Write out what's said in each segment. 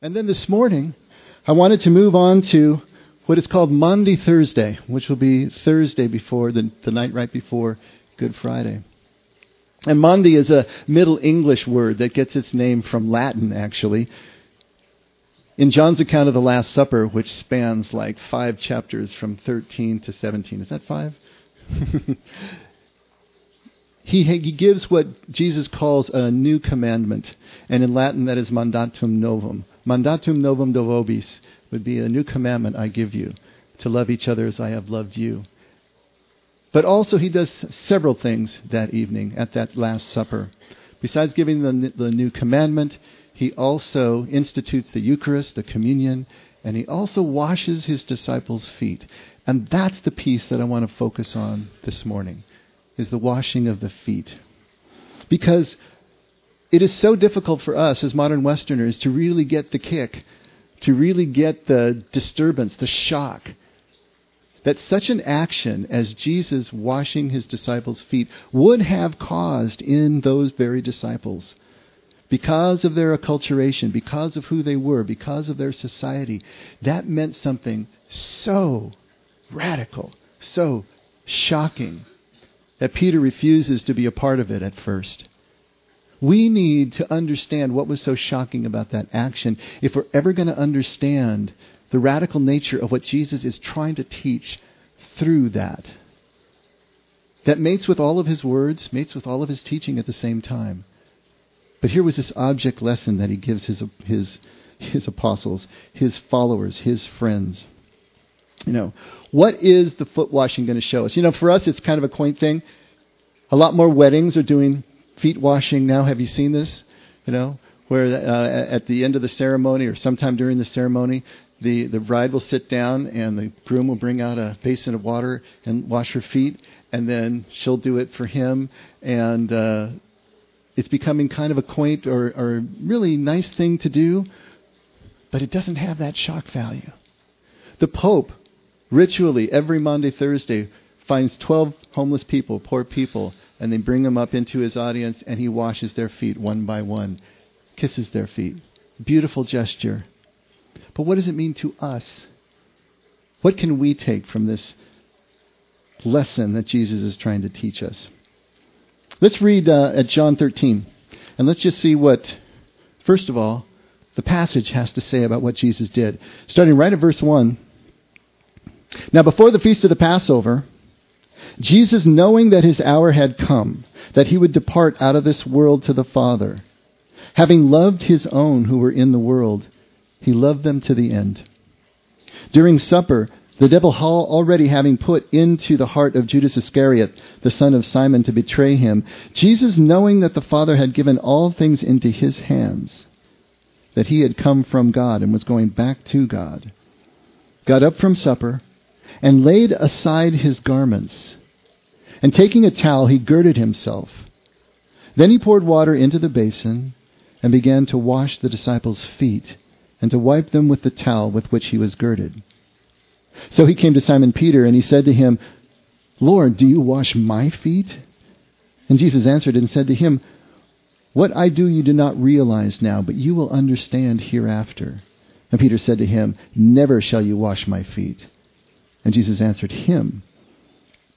And then this morning, I wanted to move on to what is called Maundy Thursday, which will be Thursday before, the, the night right before Good Friday. And Maundy is a Middle English word that gets its name from Latin, actually. In John's account of the Last Supper, which spans like five chapters from 13 to 17, is that five? he, he gives what Jesus calls a new commandment. And in Latin, that is mandatum novum. Mandatum novum do vobis would be a new commandment I give you to love each other as I have loved you. But also, he does several things that evening at that Last Supper. Besides giving the, the new commandment, he also institutes the Eucharist, the communion, and he also washes his disciples' feet. And that's the piece that I want to focus on this morning, is the washing of the feet. Because it is so difficult for us as modern Westerners to really get the kick, to really get the disturbance, the shock, that such an action as Jesus washing his disciples' feet would have caused in those very disciples. Because of their acculturation, because of who they were, because of their society, that meant something so radical, so shocking, that Peter refuses to be a part of it at first. We need to understand what was so shocking about that action if we're ever going to understand the radical nature of what Jesus is trying to teach through that. That mates with all of his words, mates with all of his teaching at the same time. But here was this object lesson that he gives his, his, his apostles, his followers, his friends. You know, what is the foot washing going to show us? You know, for us, it's kind of a quaint thing. A lot more weddings are doing feet washing now. Have you seen this? You know, where uh, at the end of the ceremony or sometime during the ceremony, the, the bride will sit down and the groom will bring out a basin of water and wash her feet, and then she'll do it for him. And uh, it's becoming kind of a quaint or, or really nice thing to do, but it doesn't have that shock value. The Pope, ritually, every Maundy, Thursday, finds 12 homeless people, poor people, and they bring them up into his audience, and he washes their feet one by one, kisses their feet. Beautiful gesture. But what does it mean to us? What can we take from this lesson that Jesus is trying to teach us? Let's read uh, at John 13, and let's just see what, first of all, the passage has to say about what Jesus did. Starting right at verse 1. Now, before the feast of the Passover, Jesus, knowing that his hour had come, that he would depart out of this world to the Father, having loved his own who were in the world, he loved them to the end. During supper, the devil already having put into the heart of Judas Iscariot, the son of Simon, to betray him, Jesus, knowing that the Father had given all things into his hands, that he had come from God and was going back to God, got up from supper and laid aside his garments and taking a towel, he girded himself. Then he poured water into the basin and began to wash the disciples' feet and to wipe them with the towel with which he was girded. So he came to Simon Peter and he said to him, Lord, do you wash my feet? And Jesus answered and said to him, What I do you do not realize now, but you will understand hereafter. And Peter said to him, Never shall you wash my feet. And Jesus answered him,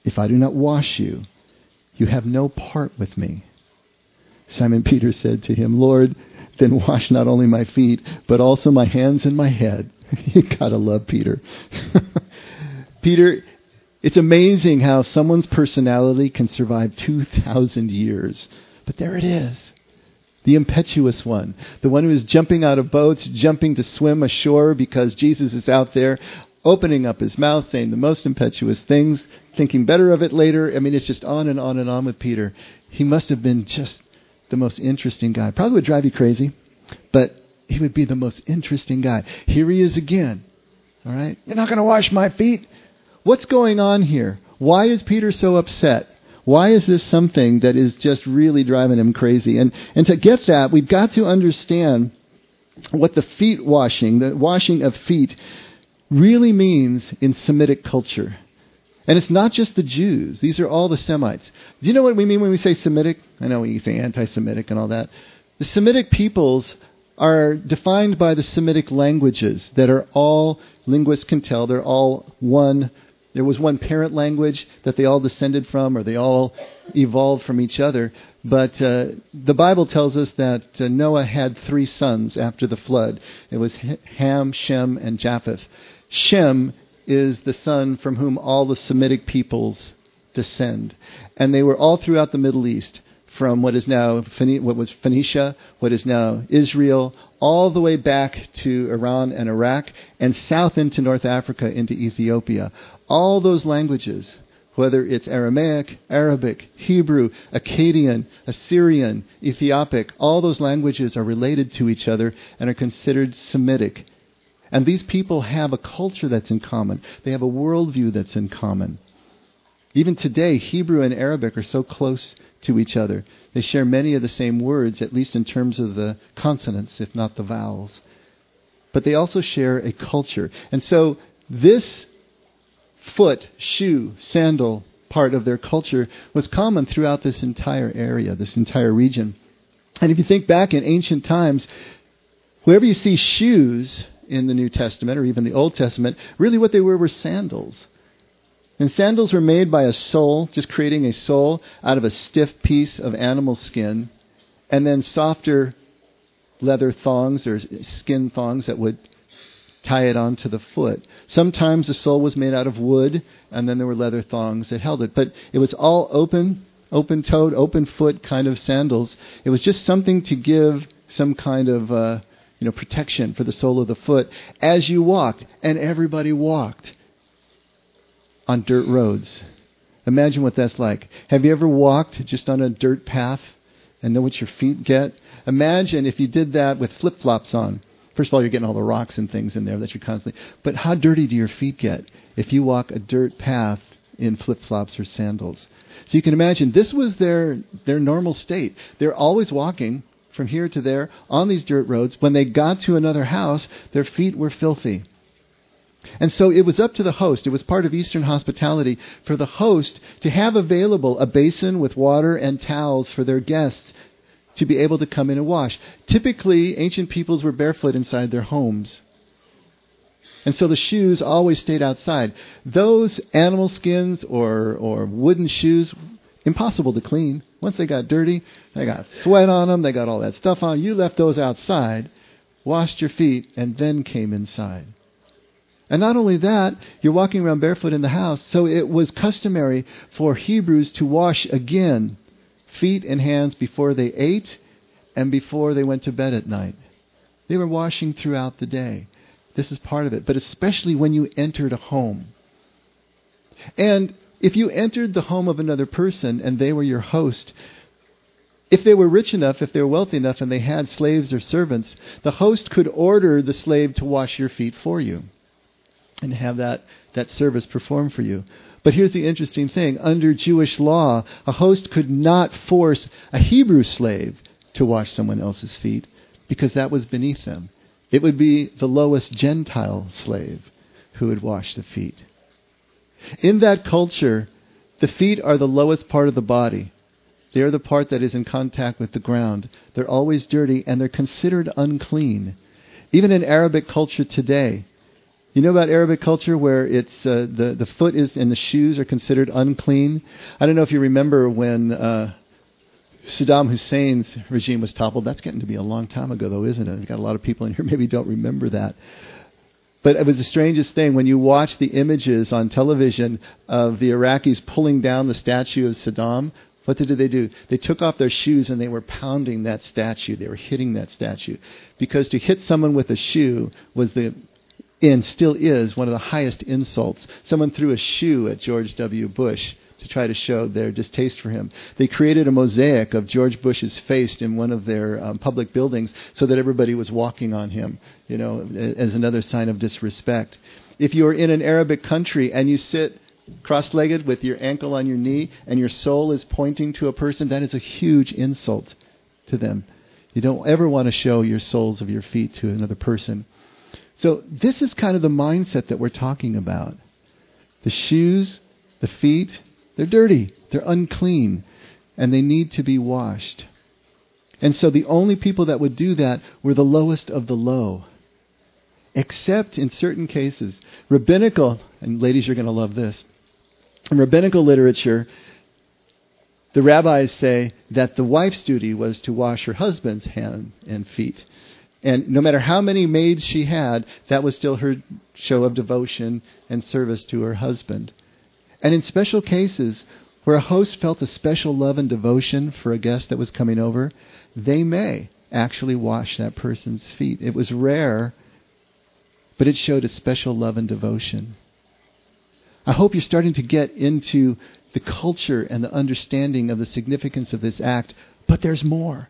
if I do not wash you, you have no part with me. Simon Peter said to him, Lord, then wash not only my feet, but also my hands and my head. you gotta love Peter. Peter, it's amazing how someone's personality can survive 2,000 years. But there it is. The impetuous one. The one who is jumping out of boats, jumping to swim ashore because Jesus is out there opening up his mouth, saying the most impetuous things, thinking better of it later. I mean, it's just on and on and on with Peter. He must have been just the most interesting guy. Probably would drive you crazy, but he would be the most interesting guy. Here he is again. All right? You're not going to wash my feet? What's going on here? Why is Peter so upset? Why is this something that is just really driving him crazy? And, and to get that, we've got to understand what the feet washing, the washing of feet, really means in Semitic culture. And it's not just the Jews. These are all the Semites. Do you know what we mean when we say Semitic? I know you say anti Semitic and all that. The Semitic peoples are defined by the Semitic languages that are all, linguists can tell, they're all one. There was one parent language that they all descended from, or they all evolved from each other. But uh, the Bible tells us that uh, Noah had three sons after the flood. It was Ham, Shem, and Japheth. Shem is the son from whom all the Semitic peoples descend. And they were all throughout the Middle East, from what is now what was Phoenicia, what is now Israel, all the way back to Iran and Iraq, and south into North Africa, into Ethiopia. All those languages, whether it's Aramaic, Arabic, Hebrew, Akkadian, Assyrian, Ethiopic, all those languages are related to each other and are considered Semitic. And these people have a culture that's in common. They have a worldview that's in common. Even today, Hebrew and Arabic are so close to each other. They share many of the same words, at least in terms of the consonants, if not the vowels. But they also share a culture. And so this foot, shoe, sandal part of their culture was common throughout this entire area, this entire region. And if you think back in ancient times, wherever you see shoes in the New Testament or even the Old Testament, really what they were were sandals. And sandals were made by a sole, just creating a sole out of a stiff piece of animal skin, and then softer leather thongs or skin thongs that would tie it onto the foot. Sometimes the sole was made out of wood, and then there were leather thongs that held it. But it was all open, open toed, open foot kind of sandals. It was just something to give some kind of uh, you know protection for the sole of the foot as you walked, and everybody walked on dirt roads. Imagine what that's like. Have you ever walked just on a dirt path and know what your feet get? Imagine if you did that with flip flops on. First of all, you're getting all the rocks and things in there that you're constantly. But how dirty do your feet get if you walk a dirt path in flip flops or sandals? So you can imagine this was their their normal state. They're always walking from here to there on these dirt roads. When they got to another house, their feet were filthy. And so it was up to the host, it was part of Eastern hospitality, for the host to have available a basin with water and towels for their guests to be able to come in and wash. Typically, ancient peoples were barefoot inside their homes. And so the shoes always stayed outside. Those animal skins or, or wooden shoes, impossible to clean. Once they got dirty, they got sweat on them, they got all that stuff on. You left those outside, washed your feet, and then came inside. And not only that, you're walking around barefoot in the house, so it was customary for Hebrews to wash again feet and hands before they ate and before they went to bed at night. They were washing throughout the day. This is part of it, but especially when you entered a home. And if you entered the home of another person and they were your host, if they were rich enough, if they were wealthy enough, and they had slaves or servants, the host could order the slave to wash your feet for you and have that, that service performed for you. But here's the interesting thing under Jewish law, a host could not force a Hebrew slave to wash someone else's feet because that was beneath them. It would be the lowest Gentile slave who would wash the feet. In that culture, the feet are the lowest part of the body. They are the part that is in contact with the ground. They're always dirty and they're considered unclean. Even in Arabic culture today, you know about Arabic culture where it's uh, the the foot is and the shoes are considered unclean. I don't know if you remember when uh, Saddam Hussein's regime was toppled. That's getting to be a long time ago, though, isn't it? We've got a lot of people in here maybe don't remember that. But it was the strangest thing when you watch the images on television of the Iraqis pulling down the statue of Saddam. What did they do? They took off their shoes and they were pounding that statue. They were hitting that statue. Because to hit someone with a shoe was the and still is one of the highest insults. Someone threw a shoe at George W. Bush to try to show their distaste for him. They created a mosaic of George Bush's face in one of their um, public buildings so that everybody was walking on him, you know, as another sign of disrespect. If you're in an Arabic country and you sit cross legged with your ankle on your knee and your sole is pointing to a person, that is a huge insult to them. You don't ever want to show your soles of your feet to another person. So this is kind of the mindset that we're talking about. The shoes, the feet, they're dirty, they're unclean, and they need to be washed. And so the only people that would do that were the lowest of the low. Except in certain cases. Rabbinical, and ladies, you're going to love this. In rabbinical literature, the rabbis say that the wife's duty was to wash her husband's hand and feet. And no matter how many maids she had, that was still her show of devotion and service to her husband. And in special cases, where a host felt a special love and devotion for a guest that was coming over, they may actually wash that person's feet. It was rare, but it showed a special love and devotion. I hope you're starting to get into the culture and the understanding of the significance of this act, but there's more.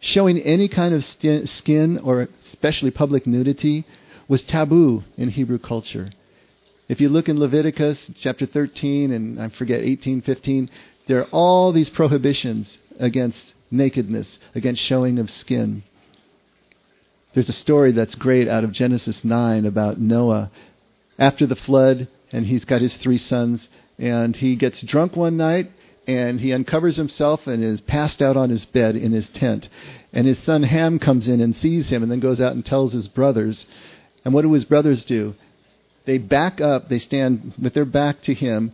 Showing any kind of skin or especially public nudity was taboo in Hebrew culture. If you look in Leviticus chapter 13 and I forget 18, 15, there are all these prohibitions against nakedness, against showing of skin. There's a story that's great out of Genesis 9 about Noah. After the flood, and he's got his three sons, and he gets drunk one night and he uncovers himself and is passed out on his bed in his tent. And his son Ham comes in and sees him and then goes out and tells his brothers. And what do his brothers do? They back up, they stand with their back to him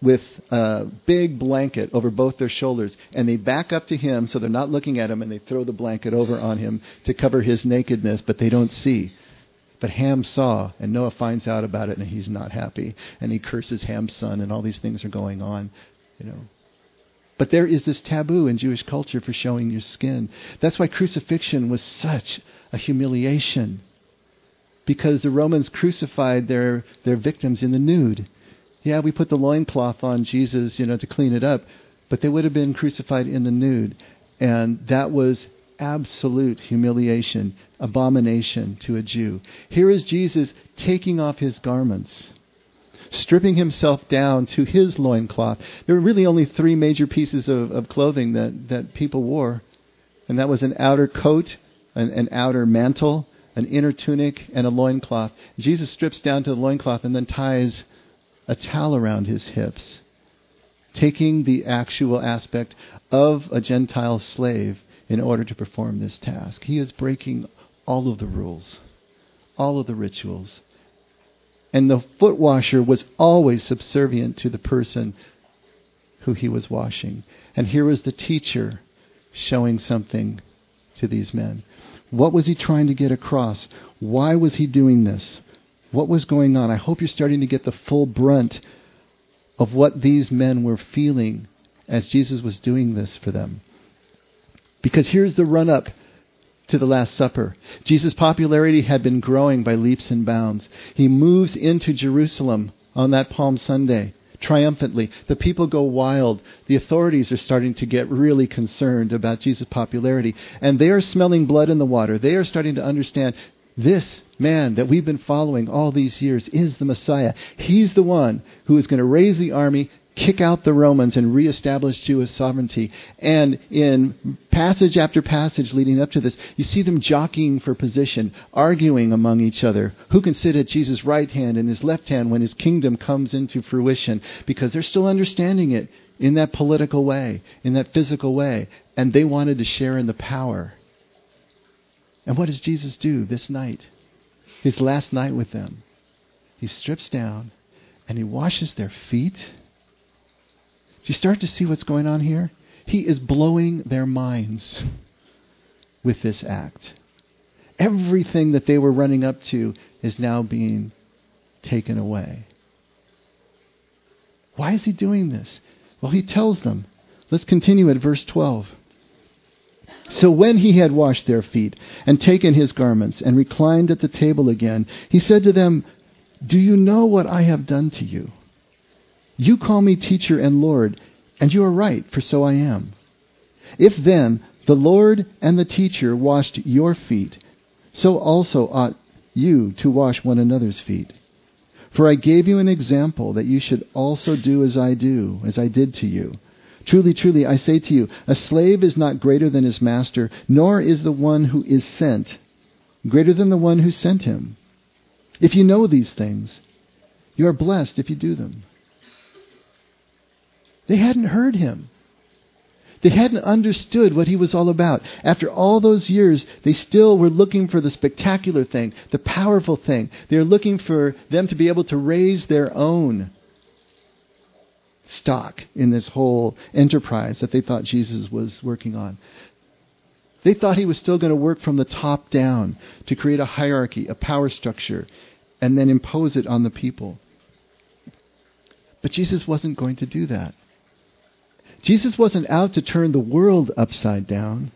with a big blanket over both their shoulders. And they back up to him so they're not looking at him and they throw the blanket over on him to cover his nakedness, but they don't see. But Ham saw, and Noah finds out about it, and he's not happy, and he curses Ham's son, and all these things are going on, you know. But there is this taboo in Jewish culture for showing your skin. That's why crucifixion was such a humiliation. Because the Romans crucified their, their victims in the nude. Yeah, we put the loincloth on Jesus, you know, to clean it up, but they would have been crucified in the nude. And that was absolute humiliation, abomination to a Jew. Here is Jesus taking off his garments stripping himself down to his loincloth. There were really only three major pieces of, of clothing that, that people wore, and that was an outer coat, an, an outer mantle, an inner tunic, and a loincloth. Jesus strips down to the loincloth and then ties a towel around his hips, taking the actual aspect of a Gentile slave in order to perform this task. He is breaking all of the rules, all of the rituals. And the foot washer was always subservient to the person who he was washing. And here was the teacher showing something to these men. What was he trying to get across? Why was he doing this? What was going on? I hope you're starting to get the full brunt of what these men were feeling as Jesus was doing this for them. Because here's the run up to the Last Supper. Jesus' popularity had been growing by leaps and bounds. He moves into Jerusalem on that Palm Sunday triumphantly. The people go wild. The authorities are starting to get really concerned about Jesus' popularity. And they are smelling blood in the water. They are starting to understand this man that we've been following all these years is the Messiah. He's the one who is going to raise the army kick out the Romans and reestablish Jewish sovereignty. And in passage after passage leading up to this, you see them jockeying for position, arguing among each other. Who can sit at Jesus' right hand and his left hand when his kingdom comes into fruition? Because they're still understanding it in that political way, in that physical way. And they wanted to share in the power. And what does Jesus do this night? His last night with them. He strips down and he washes their feet you start to see what's going on here? He is blowing their minds with this act. Everything that they were running up to is now being taken away. Why is he doing this? Well, he tells them. Let's continue at verse 12. So when he had washed their feet and taken his garments and reclined at the table again, he said to them, Do you know what I have done to you? You call me teacher and Lord, and you are right, for so I am. If then the Lord and the teacher washed your feet, so also ought you to wash one another's feet. For I gave you an example that you should also do as I do, as I did to you. Truly, truly, I say to you, a slave is not greater than his master, nor is the one who is sent greater than the one who sent him. If you know these things, you are blessed if you do them. They hadn't heard him. They hadn't understood what he was all about. After all those years, they still were looking for the spectacular thing, the powerful thing. They were looking for them to be able to raise their own stock in this whole enterprise that they thought Jesus was working on. They thought he was still going to work from the top down to create a hierarchy, a power structure, and then impose it on the people. But Jesus wasn't going to do that. Jesus wasn't out to turn the world upside down.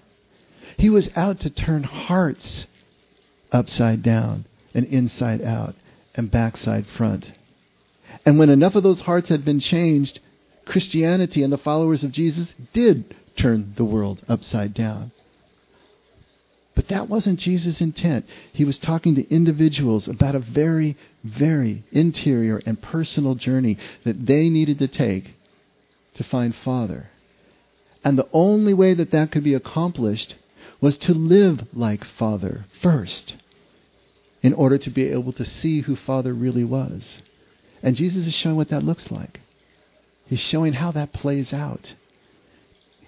He was out to turn hearts upside down and inside out and backside front. And when enough of those hearts had been changed, Christianity and the followers of Jesus did turn the world upside down. But that wasn't Jesus' intent. He was talking to individuals about a very, very interior and personal journey that they needed to take to find Father. And the only way that that could be accomplished was to live like Father first in order to be able to see who Father really was. And Jesus is showing what that looks like. He's showing how that plays out.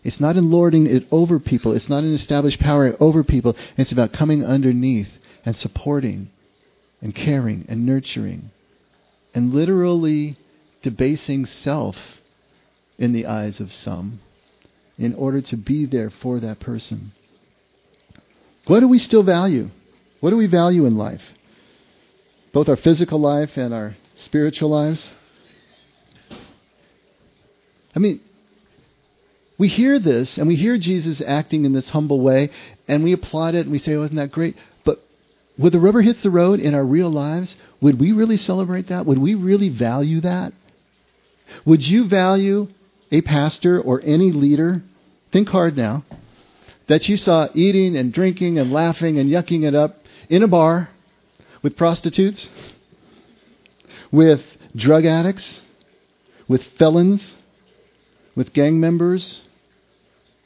It's not in lording it over people. It's not in established power over people. It's about coming underneath and supporting and caring and nurturing and literally debasing self in the eyes of some in order to be there for that person. What do we still value? What do we value in life? Both our physical life and our spiritual lives? I mean, we hear this and we hear Jesus acting in this humble way and we applaud it and we say, oh, isn't that great? But when the rubber hits the road in our real lives, would we really celebrate that? Would we really value that? Would you value a pastor or any leader, think hard now, that you saw eating and drinking and laughing and yucking it up in a bar with prostitutes, with drug addicts, with felons, with gang members,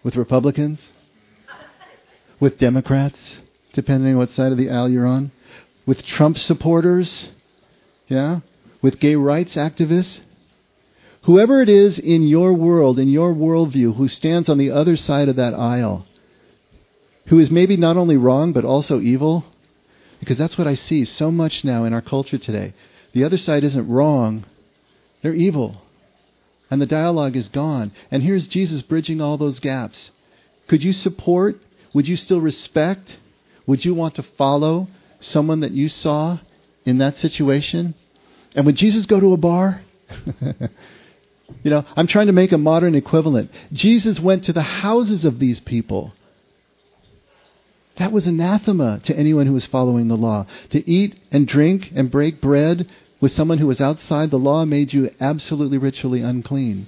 with Republicans, with Democrats, depending on what side of the aisle you're on, with Trump supporters, yeah, with gay rights activists, Whoever it is in your world, in your worldview, who stands on the other side of that aisle, who is maybe not only wrong but also evil, because that's what I see so much now in our culture today. The other side isn't wrong, they're evil. And the dialogue is gone. And here's Jesus bridging all those gaps. Could you support? Would you still respect? Would you want to follow someone that you saw in that situation? And would Jesus go to a bar? You know, I'm trying to make a modern equivalent. Jesus went to the houses of these people. That was anathema to anyone who was following the law. To eat and drink and break bread with someone who was outside the law made you absolutely ritually unclean.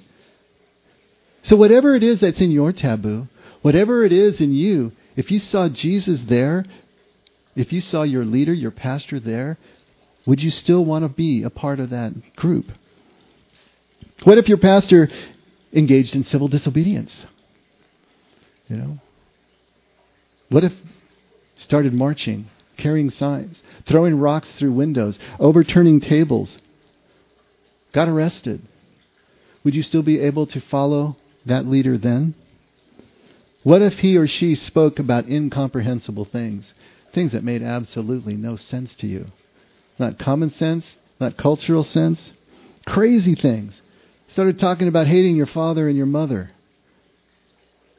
So, whatever it is that's in your taboo, whatever it is in you, if you saw Jesus there, if you saw your leader, your pastor there, would you still want to be a part of that group? What if your pastor engaged in civil disobedience? You know? What if started marching, carrying signs, throwing rocks through windows, overturning tables, got arrested? Would you still be able to follow that leader then? What if he or she spoke about incomprehensible things, things that made absolutely no sense to you? Not common sense, not cultural sense, crazy things started talking about hating your father and your mother.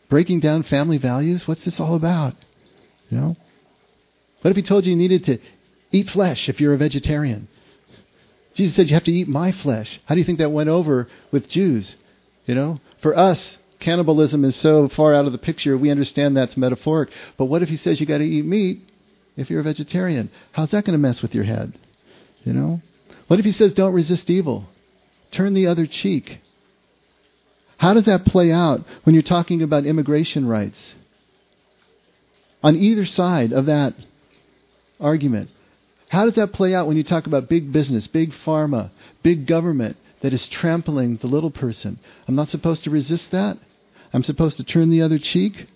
Breaking down family values? What's this all about? You know? What if he told you you needed to eat flesh if you're a vegetarian? Jesus said you have to eat my flesh. How do you think that went over with Jews? You know? For us, cannibalism is so far out of the picture, we understand that's metaphoric. But what if he says you got to eat meat if you're a vegetarian? How's that going to mess with your head? You know? What if he says don't resist evil? Turn the other cheek. How does that play out when you're talking about immigration rights? On either side of that argument, how does that play out when you talk about big business, big pharma, big government that is trampling the little person? I'm not supposed to resist that? I'm supposed to turn the other cheek?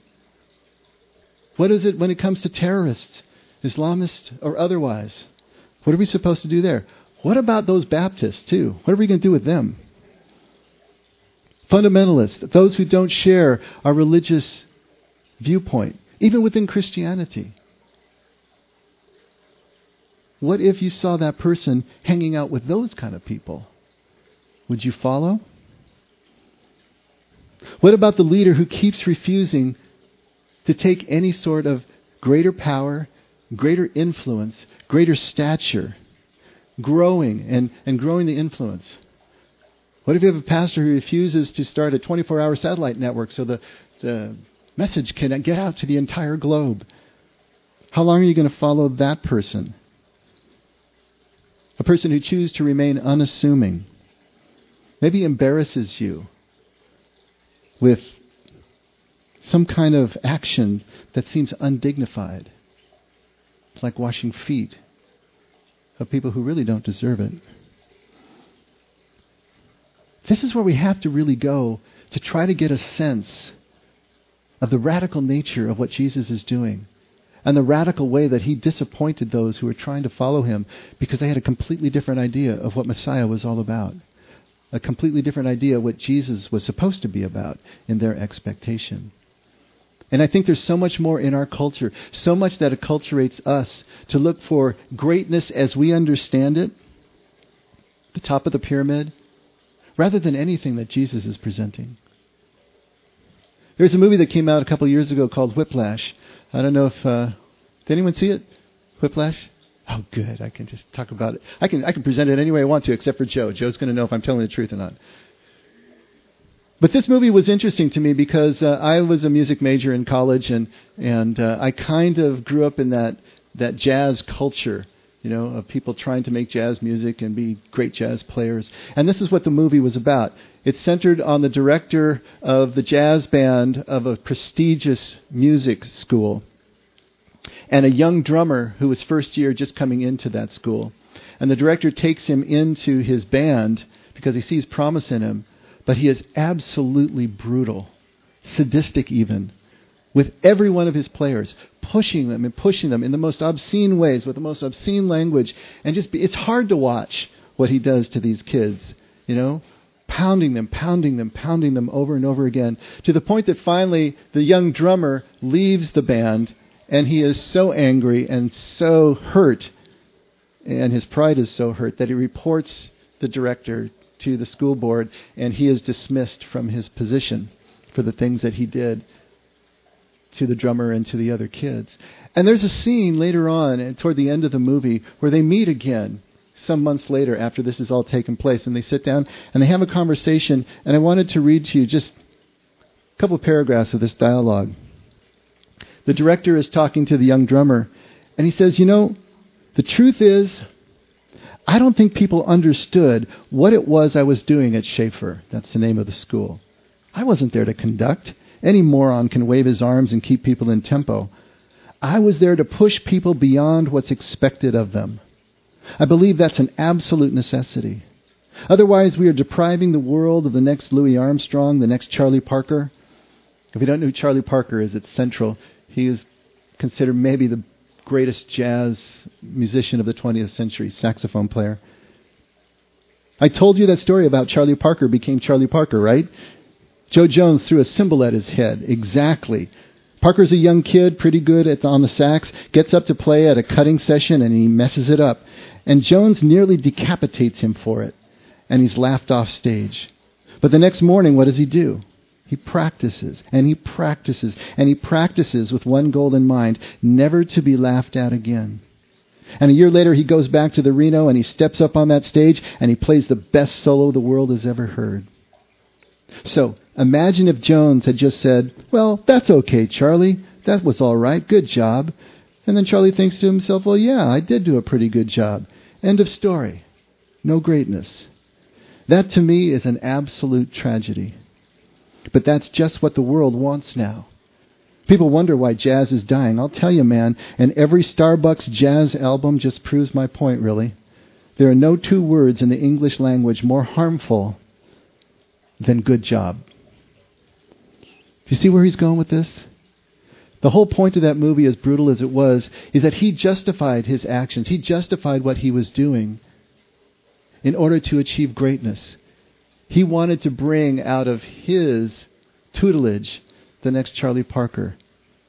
What is it when it comes to terrorists, Islamists or otherwise? What are we supposed to do there? What about those Baptists, too? What are we going to do with them? fundamentalists, those who don't share our religious viewpoint, even within Christianity. What if you saw that person hanging out with those kind of people? Would you follow? What about the leader who keeps refusing to take any sort of greater power, greater influence, greater stature, growing and, and growing the influence? What if you have a pastor who refuses to start a 24 hour satellite network so the, the message can get out to the entire globe? How long are you going to follow that person? A person who chooses to remain unassuming, maybe embarrasses you with some kind of action that seems undignified, like washing feet of people who really don't deserve it. This is where we have to really go to try to get a sense of the radical nature of what Jesus is doing and the radical way that he disappointed those who were trying to follow him because they had a completely different idea of what Messiah was all about. A completely different idea of what Jesus was supposed to be about in their expectation. And I think there's so much more in our culture, so much that acculturates us to look for greatness as we understand it, the top of the pyramid, rather than anything that Jesus is presenting. There's a movie that came out a couple years ago called Whiplash. I don't know if uh, did anyone see it? Whiplash. Oh, good. I can just talk about it. I can I can present it any way I want to, except for Joe. Joe's going to know if I'm telling the truth or not. But this movie was interesting to me because uh, I was a music major in college, and and uh, I kind of grew up in that that jazz culture you know, of people trying to make jazz music and be great jazz players. And this is what the movie was about. It's centered on the director of the jazz band of a prestigious music school and a young drummer who was first year just coming into that school. And the director takes him into his band because he sees promise in him, but he is absolutely brutal, sadistic even, with every one of his players, pushing them and pushing them in the most obscene ways, with the most obscene language, and just be, it's hard to watch what he does to these kids, you know, pounding them, pounding them, pounding them over and over again, to the point that finally the young drummer leaves the band, and he is so angry and so hurt, and his pride is so hurt that he reports the director to the school board, and he is dismissed from his position for the things that he did to the drummer and to the other kids. And there's a scene later on, uh, toward the end of the movie, where they meet again some months later after this has all taken place. And they sit down and they have a conversation. And I wanted to read to you just a couple of paragraphs of this dialogue. The director is talking to the young drummer, and he says, You know, the truth is, I don't think people understood what it was I was doing at Shaffer. That's the name of the school. I wasn't there to conduct. Any moron can wave his arms and keep people in tempo. I was there to push people beyond what's expected of them. I believe that's an absolute necessity. Otherwise, we are depriving the world of the next Louis Armstrong, the next Charlie Parker. If you don't know who Charlie Parker is, it's central. He is considered maybe the greatest jazz musician of the 20th century, saxophone player. I told you that story about Charlie Parker became Charlie Parker, right? Jo Jones threw a cymbal at his head. Exactly. Parker's a young kid, pretty good the, on the sax, gets up to play at a cutting session and he messes it up. And Jones nearly decapitates him for it. And he's laughed off stage. But the next morning, what does he do? He practices and he practices and he practices with one goal in mind never to be laughed at again. And a year later, he goes back to the Reno and he steps up on that stage and he plays the best solo the world has ever heard. So imagine if Jones had just said, Well, that's okay, Charlie. That was all right. Good job. And then Charlie thinks to himself, Well, yeah, I did do a pretty good job. End of story. No greatness. That to me is an absolute tragedy. But that's just what the world wants now. People wonder why jazz is dying. I'll tell you, man, and every Starbucks jazz album just proves my point, really. There are no two words in the English language more harmful then good job. Do you see where he's going with this? The whole point of that movie, as brutal as it was, is that he justified his actions. He justified what he was doing in order to achieve greatness. He wanted to bring out of his tutelage the next Charlie Parker,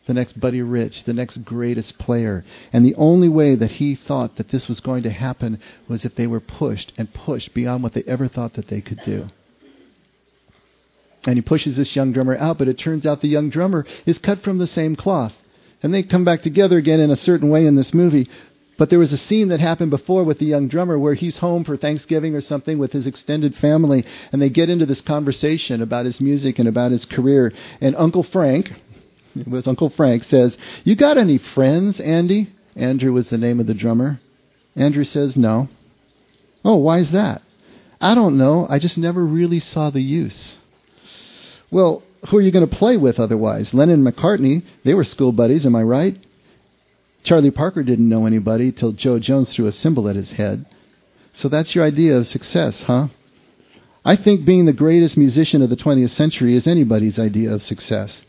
the next Buddy Rich, the next greatest player. And the only way that he thought that this was going to happen was if they were pushed and pushed beyond what they ever thought that they could do. And he pushes this young drummer out, but it turns out the young drummer is cut from the same cloth. And they come back together again in a certain way in this movie. But there was a scene that happened before with the young drummer where he's home for Thanksgiving or something with his extended family, and they get into this conversation about his music and about his career. And Uncle Frank, it was Uncle Frank, says, You got any friends, Andy? Andrew was the name of the drummer. Andrew says, No. Oh, why's that? I don't know. I just never really saw the use. Well, who are you going to play with otherwise? Lennon and McCartney, they were school buddies, am I right? Charlie Parker didn't know anybody till Jo Jones threw a cymbal at his head. So that's your idea of success, huh? I think being the greatest musician of the 20th century is anybody's idea of success.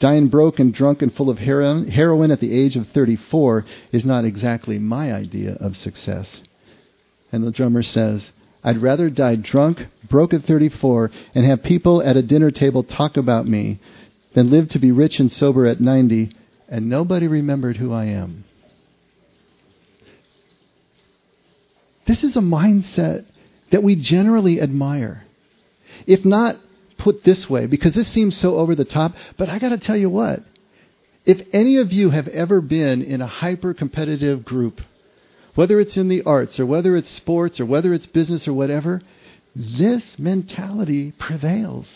Dying broke and drunk and full of heroin, at the age of 34 is not exactly my idea of success. And the drummer says, I'd rather die drunk, broke at 34, and have people at a dinner table talk about me than live to be rich and sober at 90 and nobody remembered who I am. This is a mindset that we generally admire. If not put this way, because this seems so over the top, but I got to tell you what. If any of you have ever been in a hyper competitive group, whether it's in the arts or whether it's sports or whether it's business or whatever, this mentality prevails.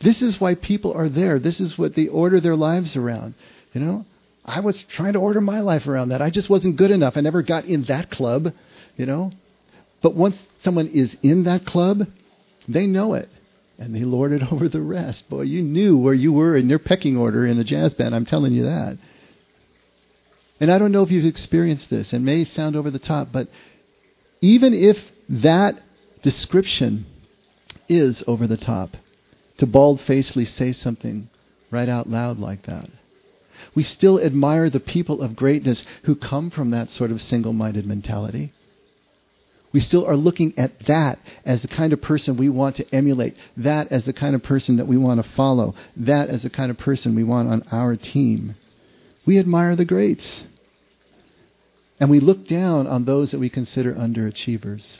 This is why people are there. This is what they order their lives around. You know, I was trying to order my life around that. I just wasn't good enough. I never got in that club, you know. But once someone is in that club, they know it. And they lord it over the rest. Boy, you knew where you were in your pecking order in a jazz band. I'm telling you that. And I don't know if you've experienced this. It may sound over the top, but even if that description is over the top, to bald facedly say something right out loud like that. We still admire the people of greatness who come from that sort of single minded mentality. We still are looking at that as the kind of person we want to emulate, that as the kind of person that we want to follow, that as the kind of person we want on our team. We admire the greats. And we look down on those that we consider underachievers.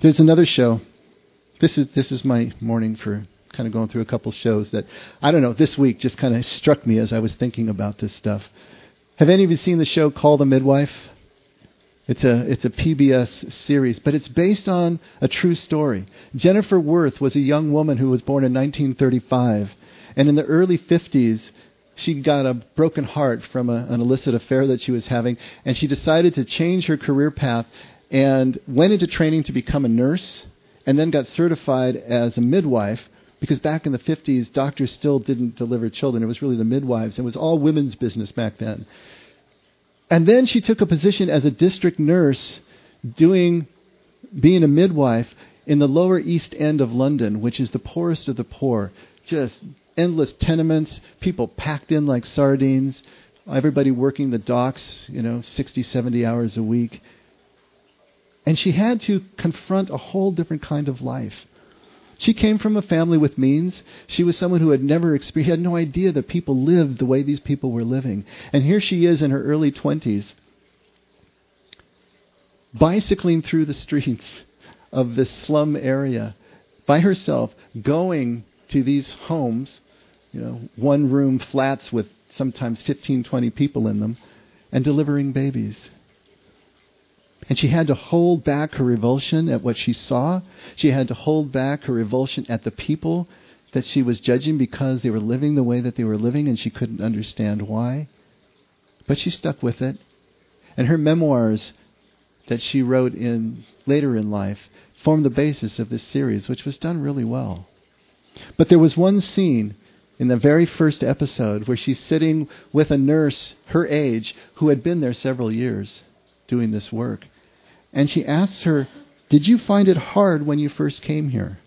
There's another show this is this is my morning for kind of going through a couple shows that I don't know this week just kind of struck me as I was thinking about this stuff. Have any of you seen the show Call the Midwife? It's a it's a PBS series, but it's based on a true story. Jennifer Worth was a young woman who was born in 1935, and in the early 50s, she got a broken heart from a, an illicit affair that she was having, and she decided to change her career path and went into training to become a nurse and then got certified as a midwife because back in the 50s, doctors still didn't deliver children. It was really the midwives. It was all women's business back then. And then she took a position as a district nurse doing being a midwife in the lower east end of London, which is the poorest of the poor. Just endless tenements, people packed in like sardines, everybody working the docks, you know, 60, 70 hours a week. And she had to confront a whole different kind of life. She came from a family with means. She was someone who had never experienced, had no idea that people lived the way these people were living. And here she is in her early 20s, bicycling through the streets of this slum area by herself, going to these homes, you know, one room flats with sometimes 15, 20 people in them, and delivering babies. And she had to hold back her revulsion at what she saw. She had to hold back her revulsion at the people that she was judging because they were living the way that they were living and she couldn't understand why. But she stuck with it. And her memoirs that she wrote in later in life formed the basis of this series, which was done really well. But there was one scene in the very first episode where she's sitting with a nurse her age who had been there several years doing this work and she asks her, Did you find it hard when you first came here?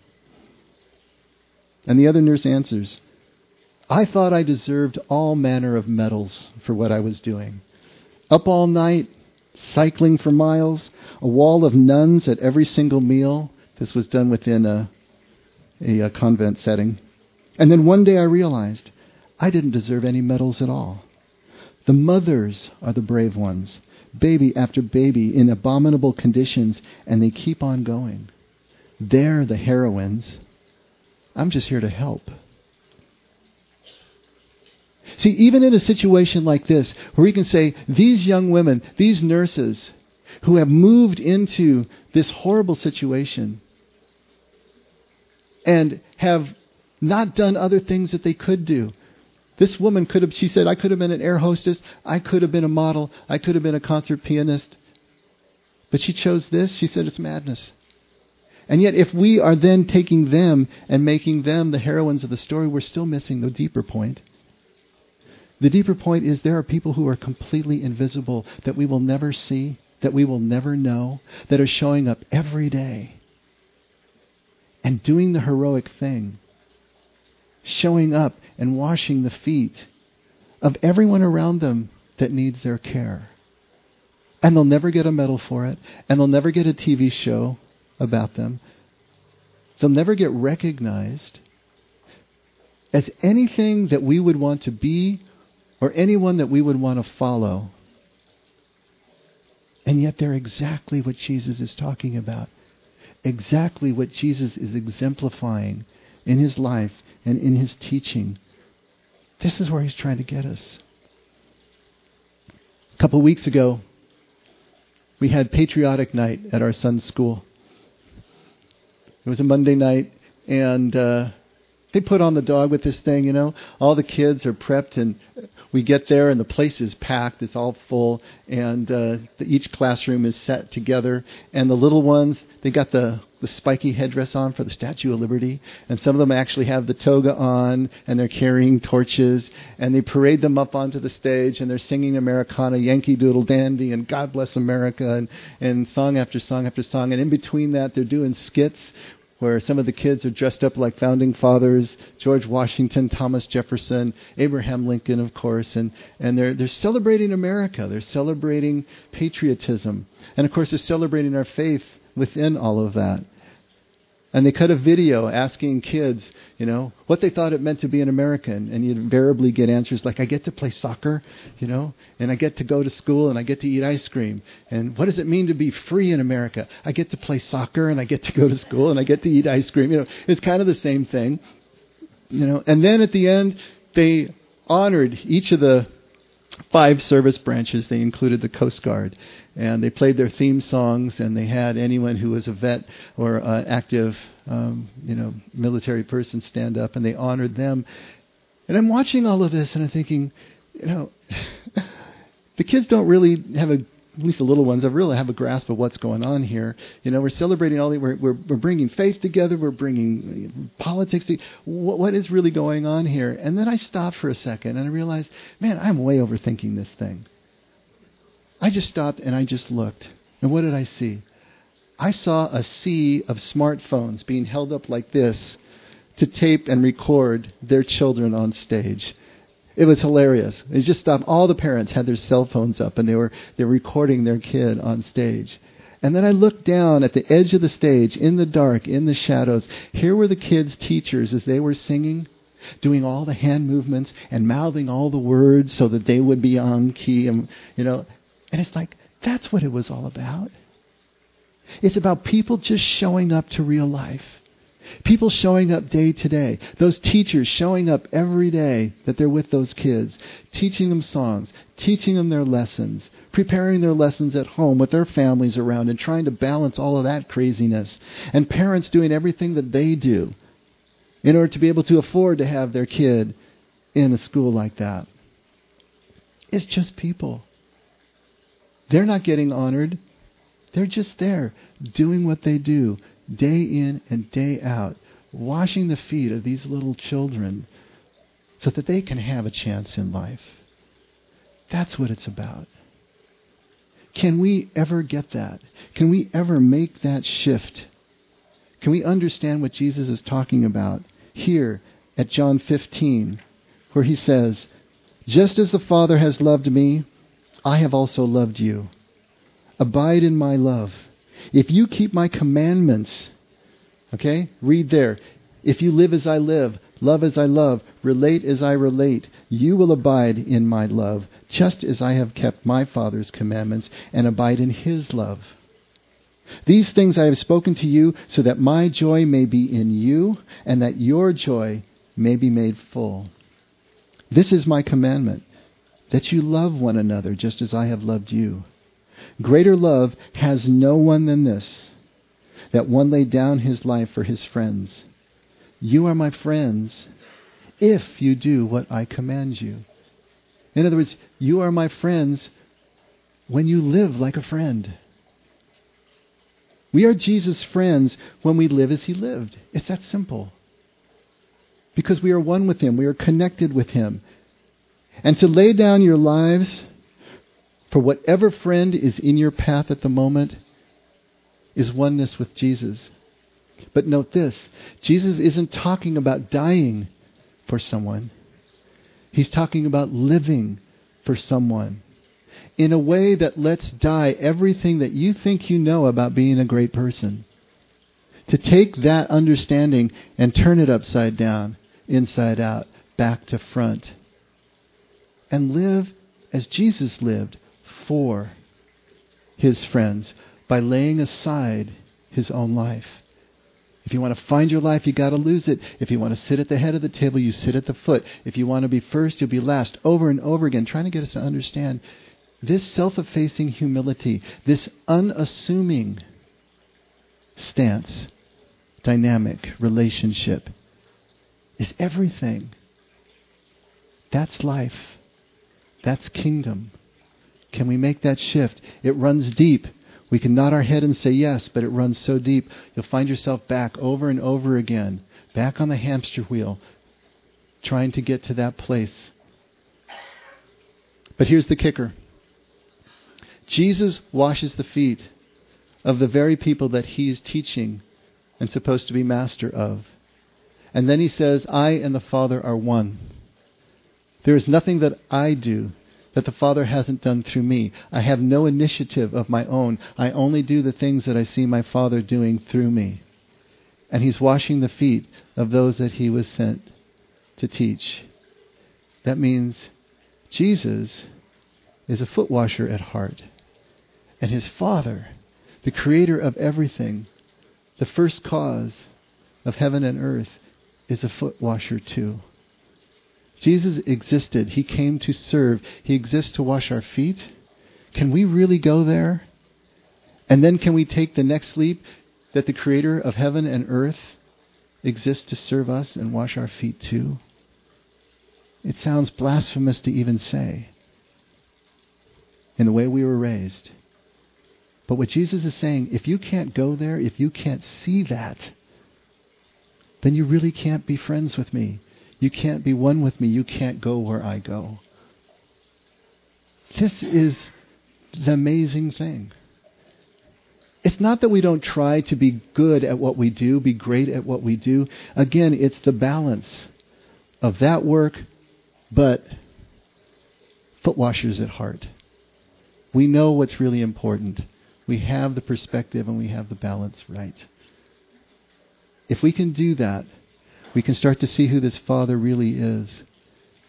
And the other nurse answers, I thought I deserved all manner of medals for what I was doing. Up all night, cycling for miles, a wall of nuns at every single meal. This was done within a, a, a convent setting. And then one day I realized I didn't deserve any medals at all. The mothers are the brave ones, baby after baby in abominable conditions, and they keep on going. They're the heroines. I'm just here to help. See, even in a situation like this, where we can say, these young women, these nurses, who have moved into this horrible situation and have not done other things that they could do. This woman could have, she said, I could have been an air hostess, I could have been a model, I could have been a concert pianist. But she chose this. She said it's madness. And yet, if we are then taking them and making them the heroines of the story, we're still missing the deeper point. The deeper point is there are people who are completely invisible that we will never see, that we will never know, that are showing up every day and doing the heroic thing, showing up and washing the feet of everyone around them that needs their care. And they'll never get a medal for it, and they'll never get a TV show about them. They'll never get recognized as anything that we would want to be or anyone that we would want to follow. And yet they're exactly what Jesus is talking about. Exactly what Jesus is exemplifying in his life and in his teaching. This is where he's trying to get us. A couple weeks ago, we had patriotic night at our son's school. It was a Monday night, and uh, they put on the dog with this thing, you know. All the kids are prepped, and we get there, and the place is packed. It's all full, and uh, the, each classroom is set together. And the little ones, they got the the spiky headdress on for the Statue of Liberty, and some of them actually have the toga on, and they're carrying torches, and they parade them up onto the stage, and they're singing Americana, Yankee Doodle Dandy, and God Bless America, and, and song after song after song. And in between that, they're doing skits where some of the kids are dressed up like founding fathers, George Washington, Thomas Jefferson, Abraham Lincoln, of course, and, and they're, they're celebrating America. They're celebrating patriotism. And of course, they're celebrating our faith within all of that. And they cut a video asking kids, you know, what they thought it meant to be an American. And you invariably get answers like, I get to play soccer, you know, and I get to go to school and I get to eat ice cream. And what does it mean to be free in America? I get to play soccer and I get to go to school and I get to eat ice cream. You know, it's kind of the same thing, you know. And then at the end, they honored each of the five service branches. They included the Coast Guard and they played their theme songs, and they had anyone who was a vet or uh, active, um, you know, military person stand up, and they honored them. And I'm watching all of this, and I'm thinking, you know, the kids don't really have a at least the little ones, have really have a grasp of what's going on here. You know, we're celebrating all the, we're, we're, we're bringing faith together, we're bringing uh, politics. To, what, what is really going on here? And then I stopped for a second and I realized, man, I'm way overthinking this thing. I just stopped and I just looked. And what did I see? I saw a sea of smartphones being held up like this to tape and record their children on stage. It was hilarious. They just stopped. All the parents had their cell phones up and they were they were recording their kid on stage. And then I looked down at the edge of the stage, in the dark, in the shadows. Here were the kids' teachers as they were singing, doing all the hand movements and mouthing all the words so that they would be on key. And you know, and it's like, that's what it was all about. It's about people just showing up to real life. People showing up day to day. Those teachers showing up every day that they're with those kids, teaching them songs, teaching them their lessons, preparing their lessons at home with their families around and trying to balance all of that craziness. And parents doing everything that they do in order to be able to afford to have their kid in a school like that. It's just people. They're not getting honored. They're just there doing what they do day in and day out, washing the feet of these little children so that they can have a chance in life. That's what it's about. Can we ever get that? Can we ever make that shift? Can we understand what Jesus is talking about here at John 15, where he says, Just as the Father has loved me, I have also loved you. Abide in my love. If you keep my commandments, okay, read there. If you live as I live, love as I love, relate as I relate, you will abide in my love, just as I have kept my Father's commandments and abide in his love. These things I have spoken to you so that my joy may be in you and that your joy may be made full. This is my commandment, that you love one another just as I have loved you. Greater love has no one than this, that one lay down his life for his friends. You are my friends if you do what I command you. In other words, you are my friends when you live like a friend. We are Jesus' friends when we live as he lived. It's that simple. Because we are one with him, we are connected with him. And to lay down your lives for whatever friend is in your path at the moment is oneness with Jesus. But note this Jesus isn't talking about dying for someone, He's talking about living for someone in a way that lets die everything that you think you know about being a great person. To take that understanding and turn it upside down, inside out, back to front, and live as Jesus lived for his friends by laying aside his own life. If you want to find your life, you got to lose it. If you want to sit at the head of the table, you sit at the foot. If you want to be first, you'll be last. Over and over again, trying to get us to understand this self effacing humility, this unassuming stance, dynamic relationship, is everything. That's life. That's kingdom. Can we make that shift? It runs deep. We can nod our head and say yes, but it runs so deep, you'll find yourself back over and over again, back on the hamster wheel, trying to get to that place. But here's the kicker Jesus washes the feet of the very people that he's teaching and supposed to be master of. And then he says, I and the Father are one. There is nothing that I do that the Father hasn't done through me. I have no initiative of my own. I only do the things that I see my Father doing through me. And He's washing the feet of those that He was sent to teach. That means Jesus is a foot washer at heart. And His Father, the Creator of everything, the first cause of heaven and earth, is a foot washer too. Jesus existed. He came to serve. He exists to wash our feet. Can we really go there? And then can we take the next leap that the creator of heaven and earth exists to serve us and wash our feet too? It sounds blasphemous to even say in the way we were raised. But what Jesus is saying, if you can't go there, if you can't see that, then you really can't be friends with me. You can't be one with me. You can't go where I go. This is the amazing thing. It's not that we don't try to be good at what we do, be great at what we do. Again, it's the balance of that work, but foot washers at heart. We know what's really important. We have the perspective and we have the balance right. If we can do that, we can start to see who this Father really is.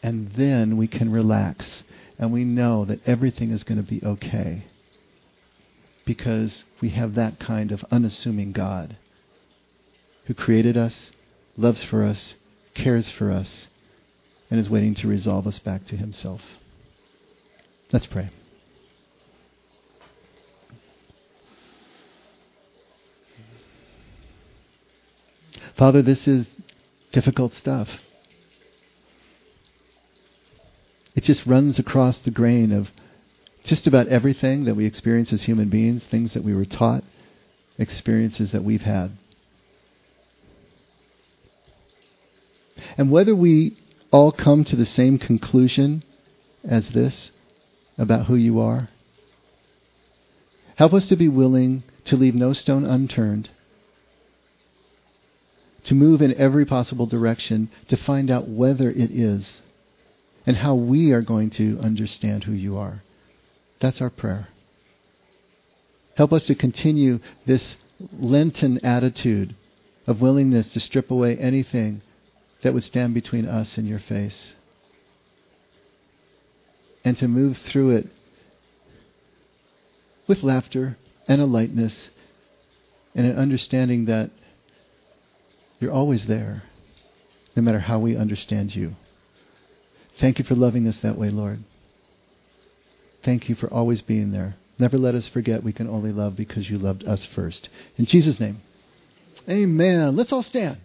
And then we can relax. And we know that everything is going to be okay. Because we have that kind of unassuming God who created us, loves for us, cares for us, and is waiting to resolve us back to himself. Let's pray. Father, this is difficult stuff. It just runs across the grain of just about everything that we experience as human beings, things that we were taught, experiences that we've had. And whether we all come to the same conclusion as this about who you are, help us to be willing to leave no stone unturned to move in every possible direction to find out whether it is and how we are going to understand who you are. That's our prayer. Help us to continue this Lenten attitude of willingness to strip away anything that would stand between us and your face. And to move through it with laughter and a lightness and an understanding that you're always there, no matter how we understand you. Thank you for loving us that way, Lord. Thank you for always being there. Never let us forget we can only love because you loved us first. In Jesus' name, amen. Let's all stand.